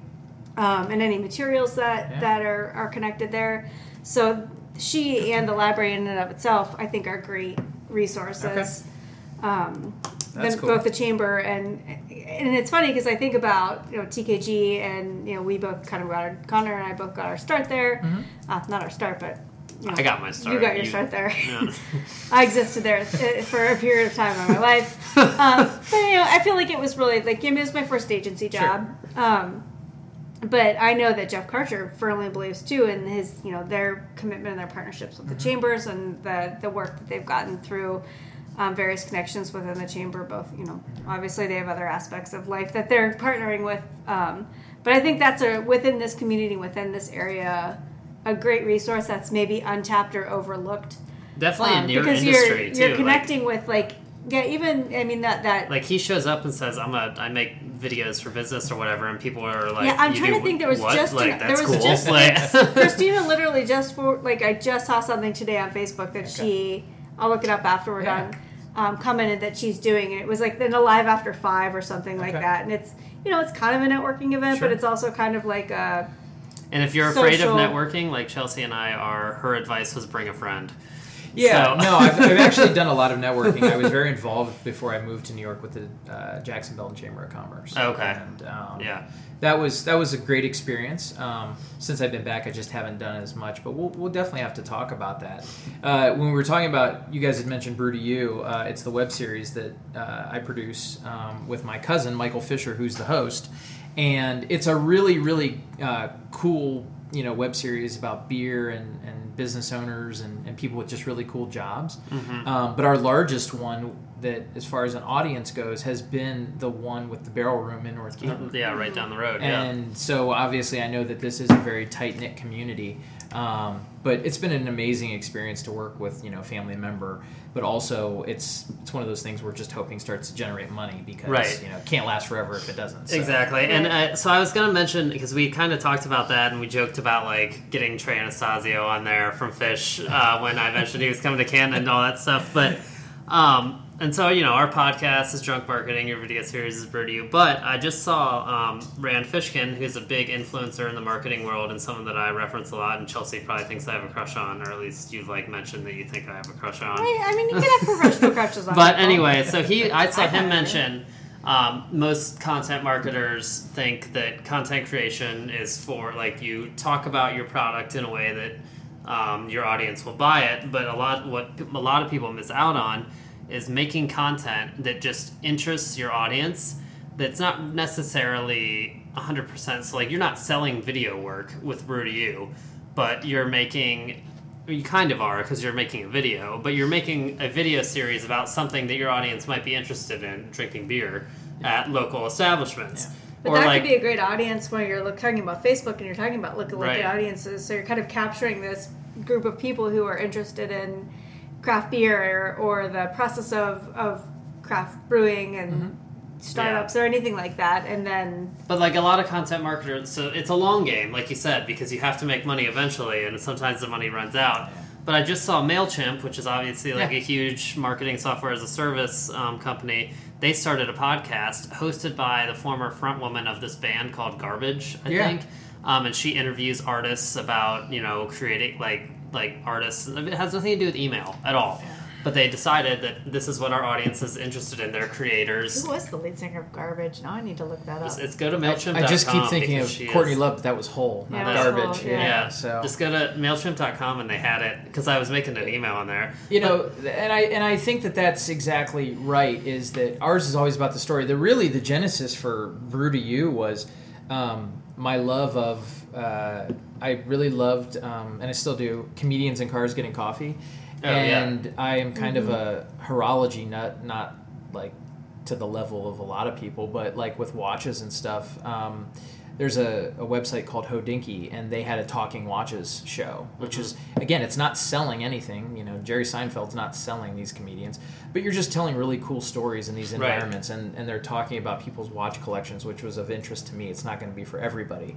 Um, and any materials that Yeah. that are, are connected there. So she and the library in and of itself i think are great resources. Um, That's then cool. both the chamber and and it's funny because I think about you know TKG and you know we both kind of got our Connor and I both got our start there, uh, not our start, but you know, I got my start. You got your You- start there. Yeah. I existed there uh, for a period of time in my life, um, but you know I feel like it was really like it was my first agency job. Um, but I know that Jeff Karcher firmly believes too in his, you know, their commitment and their partnerships with the chambers and the the work that they've gotten through um, various connections within the chamber. Both, you know, obviously they have other aspects of life that they're partnering with. Um, but I think that's a within this community, within this area, a great resource that's maybe untapped or overlooked. Definitely Um, in your because industry you're too. you're like- connecting with like yeah, even I mean that that Like, he shows up and says, "I'm a I make videos for business or whatever," and people are like, Yeah, I'm "You trying to think there was what? just like an- there that's was cool." just- like, Christina literally just for like I just saw something today on Facebook that she I'll look it up after we're Yeah. done. Um, commented that she's doing and it was like then a live after five or something like that and it's you know it's kind of a networking event Sure. but it's also kind of like a and if you're afraid of networking, like Chelsea and I are, her advice was bring a friend. Yeah, So- no, I've, I've actually done a lot of networking. I was very involved before I moved to New York with the uh, Jackson Belden Chamber of Commerce. Okay. and um, Yeah. that was that was a great experience. Um, since I've been back, I just haven't done as much, but we'll, we'll definitely have to talk about that. Uh, when we were talking about, you guys had mentioned Brew to You. Uh, it's the web series that uh, I produce um, with my cousin Michael Fisher, who's the host, and it's a really really uh, cool you know web series about beer and, and business owners and, and people with just really cool jobs. Um, but our largest one that, as far as an audience goes, has been the one with the Barrel Room in North Canton. Yeah, right down the road. Yeah. And so obviously, I know that this is a very tight knit community. Um, but it's been an amazing experience to work with, you know, family member. But also, it's it's one of those things we're just hoping starts to generate money because Right. you know it can't last forever if it doesn't. So. Exactly, and uh, so I was gonna mention because we kind of talked about that, and we joked about like getting Trey Anastasio on there from Phish uh, when I mentioned he was coming to Canada and all that stuff. But um, and so you know, our podcast is Drunk Marketing, your video series is Brew to You. But I just saw um, Rand Fishkin, who's a big influencer in the marketing world and someone that I reference a lot, and Chelsea probably thinks I have a crush on, or at least you've like mentioned that you think I have a crush on. I, I mean you can have professional crushes on But anyway, so he, I saw him mention um, most content marketers think that content creation is for like you talk about your product in a way that um, your audience will buy it. But a lot, what a lot of people miss out on is making content that just interests your audience. That's not necessarily 100%. So, like, you're not selling video work with Brew to You, but you're making you kind of are because you're making a video, but you're making a video series about something that your audience might be interested in drinking beer at local establishments. But or that like could be a great audience when you're talking about Facebook and you're talking about lookalike Right. audiences. So you're kind of capturing this group of people who are interested in craft beer or, or the process of, of craft brewing and Mm-hmm. startups or anything like that. And then But like a lot of content marketers, so it's a long game, like you said, because you have to make money eventually, and sometimes the money runs out. But I just saw Mailchimp, which is obviously like Yeah. a huge marketing software as a service um, company. They started a podcast hosted by the former frontwoman of this band called Garbage, I Yeah. think, um, and she interviews artists about you know creating like like artists. It has nothing to do with email at all. But they decided that this is what our audience is interested in. They're creators. who was the lead singer of Garbage? Now I need to look that up. It's, it's go to Mailchimp. I just keep thinking of Courtney Love, but that was Hole, not Yeah, it garbage. Hole, yeah. yeah. Yeah, So just go to mailchimp.com and they had it because I was making an email on there. you know and i and i think that that's exactly right is that ours is always about the story the really the genesis for brew to you was um, my love of uh, I really loved um, and I still do comedians in cars getting coffee, Oh, yeah. and I am kind of a horology nut, not like to the level of a lot of people, but like with watches and stuff. Um, there's a, a website called Hodinkee, and they had a talking watches show, which is again, it's not selling anything. You know, Jerry Seinfeld's not selling these comedians, but you're just telling really cool stories in these Right. environments, and, and they're talking about people's watch collections, which was of interest to me. It's not going to be for everybody.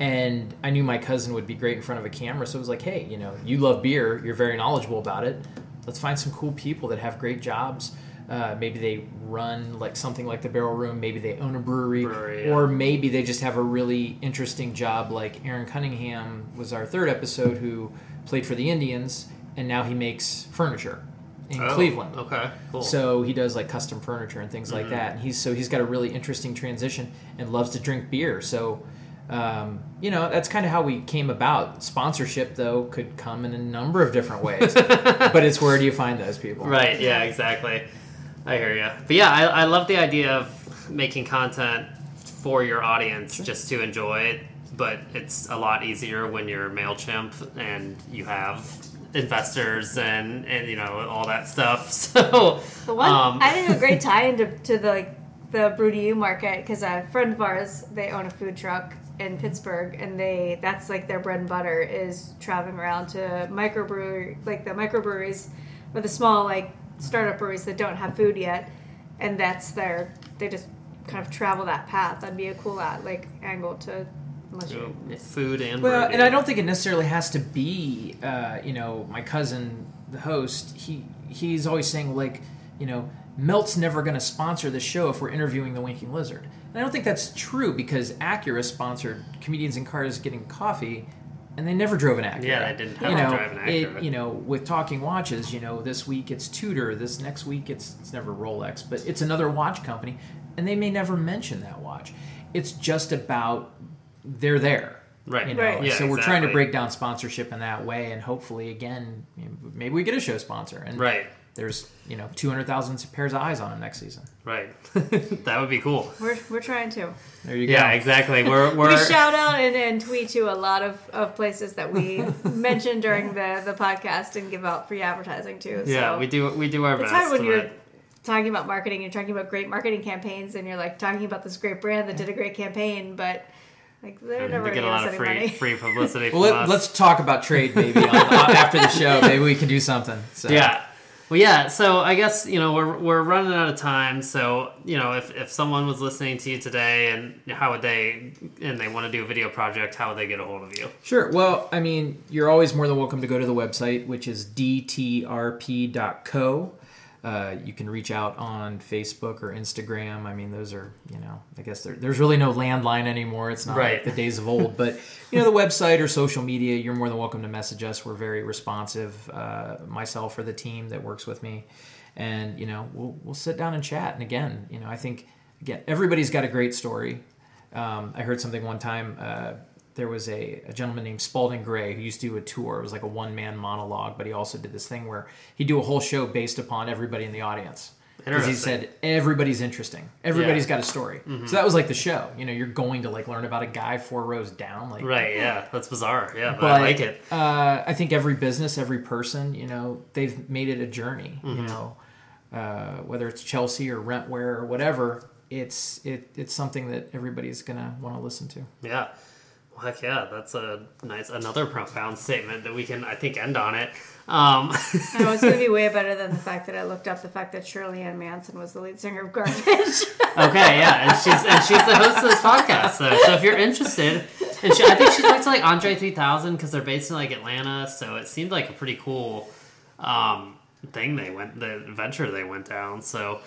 And I knew my cousin would be great in front of a camera, so it was like, hey, you know, you love beer, you're very knowledgeable about it. Let's find some cool people that have great jobs. Uh, maybe they run like something like the Barrel Room. Maybe they own a brewery, Brewery, yeah. or maybe they just have a really interesting job. Like Aaron Cunningham was our third episode, who played for the Indians, and now he makes furniture in Oh, Cleveland. Okay, cool. So he does like custom furniture and things Mm-hmm. like that. And he's so he's got a really interesting transition and loves to drink beer. So um, you know that's kind of how we came about. Sponsorship though could come in a number of different ways, but it's where do you find those people? Right. Yeah. Exactly. I hear you. But yeah, I, I love the idea of making content for your audience just to enjoy it. But it's a lot easier when you're Mailchimp and you have investors and and you know all that stuff. So The one um, I think a great tie into to the like the Brew to You market because a friend of ours they own a food truck in Pittsburgh and they that's like their bread and butter is traveling around to microbrewery like the microbreweries or the small like startup breweries that don't have food yet and that's their they just kind of travel that path. That'd be a cool uh, like angle to unless you food and Well, brewing. and I don't think it necessarily has to be, uh, you know, my cousin, the host. He he's always saying like, you know, Melt's never going to sponsor the show if we're interviewing the Winking Lizard. And I don't think that's true because Acura sponsored comedians in cars getting coffee, and they never drove an Acura. Yeah, they didn't have you know, drive an Acura. It, you know, with talking watches, you know, this week it's Tudor, this next week it's it's never Rolex, but it's another watch company, and they may never mention that watch. It's just about they're there. Right. You know? Right. Yeah, so we're trying to break down sponsorship in that way, and hopefully, again, maybe we get a show sponsor, and Right. There's you know two hundred thousand pairs of eyes on him next season. Right. that would be cool. we're we're trying to. There you go. Yeah. Exactly. We're we're we shout out and, and tweet to a lot of, of places that we mentioned during the, the podcast and give out free advertising to. yeah so. we do we do our It's best. hard when you're make- talking about marketing and you're talking about great marketing campaigns and you're like talking about this great brand that did a great campaign, but like they're never to going get a lot of any free money. free publicity. Well, let, us. let's talk about trade, maybe, on, on- after the show. Maybe we can do something. So. Yeah. Well, yeah. So I guess you know we're we're running out of time. So you know if if someone was listening to you today and how would they and they want to do a video project, how would they get a hold of you? Sure. Well, I mean, you're always more than welcome to go to the website, which is dtrp.co. Uh, you can reach out on Facebook or Instagram. I mean, those are, you know, I guess there, there's really no landline anymore. It's not Right. like the days of old. But, you know, the website or social media, you're more than welcome to message us. We're very responsive, uh, myself or the team that works with me. And, you know, we'll, we'll sit down and chat. And again, you know, I think, again, everybody's got a great story. Um, I heard something one time. Uh, there was a, a gentleman named Spalding Gray who used to do a tour. It was like a one man monologue, but he also did this thing where he'd do a whole show based upon everybody in the audience. Because he said everybody's interesting, everybody's Yeah. Mm-hmm. got a story. So that was like the show. You know, you're going to like learn about a guy four rows down. Like, Right. Yeah. That's bizarre. Yeah, but, but I like it. Uh, I think every business, every person, you know, they've made it a journey. Mm-hmm. You know, uh, whether it's Chelsea or Rentware or whatever, it's it, it's something that everybody's gonna want to listen to. Yeah. Heck yeah, that's a nice another profound statement that we can I think end on it. Um, I it's going to be way better than the fact that I looked up the fact that Shirley Ann Manson was the lead singer of Garbage. Okay, yeah, and she's and she's the host of this podcast. So, so if you're interested, and she, I think she talked to like Andre 3000 because they're based in like Atlanta. So it seemed like a pretty cool um, thing they went, the adventure they went down. So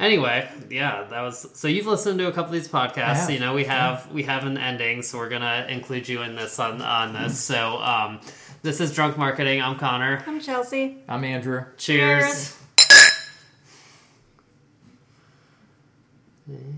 Anyway, yeah, that was so you've listened to a couple of these podcasts. You know, we have yeah. we have an ending, so we're gonna include you in this on on this. So um, this is Drunk Marketing. I'm Connor. I'm Chelsea. I'm Andrew. Cheers. Cheers.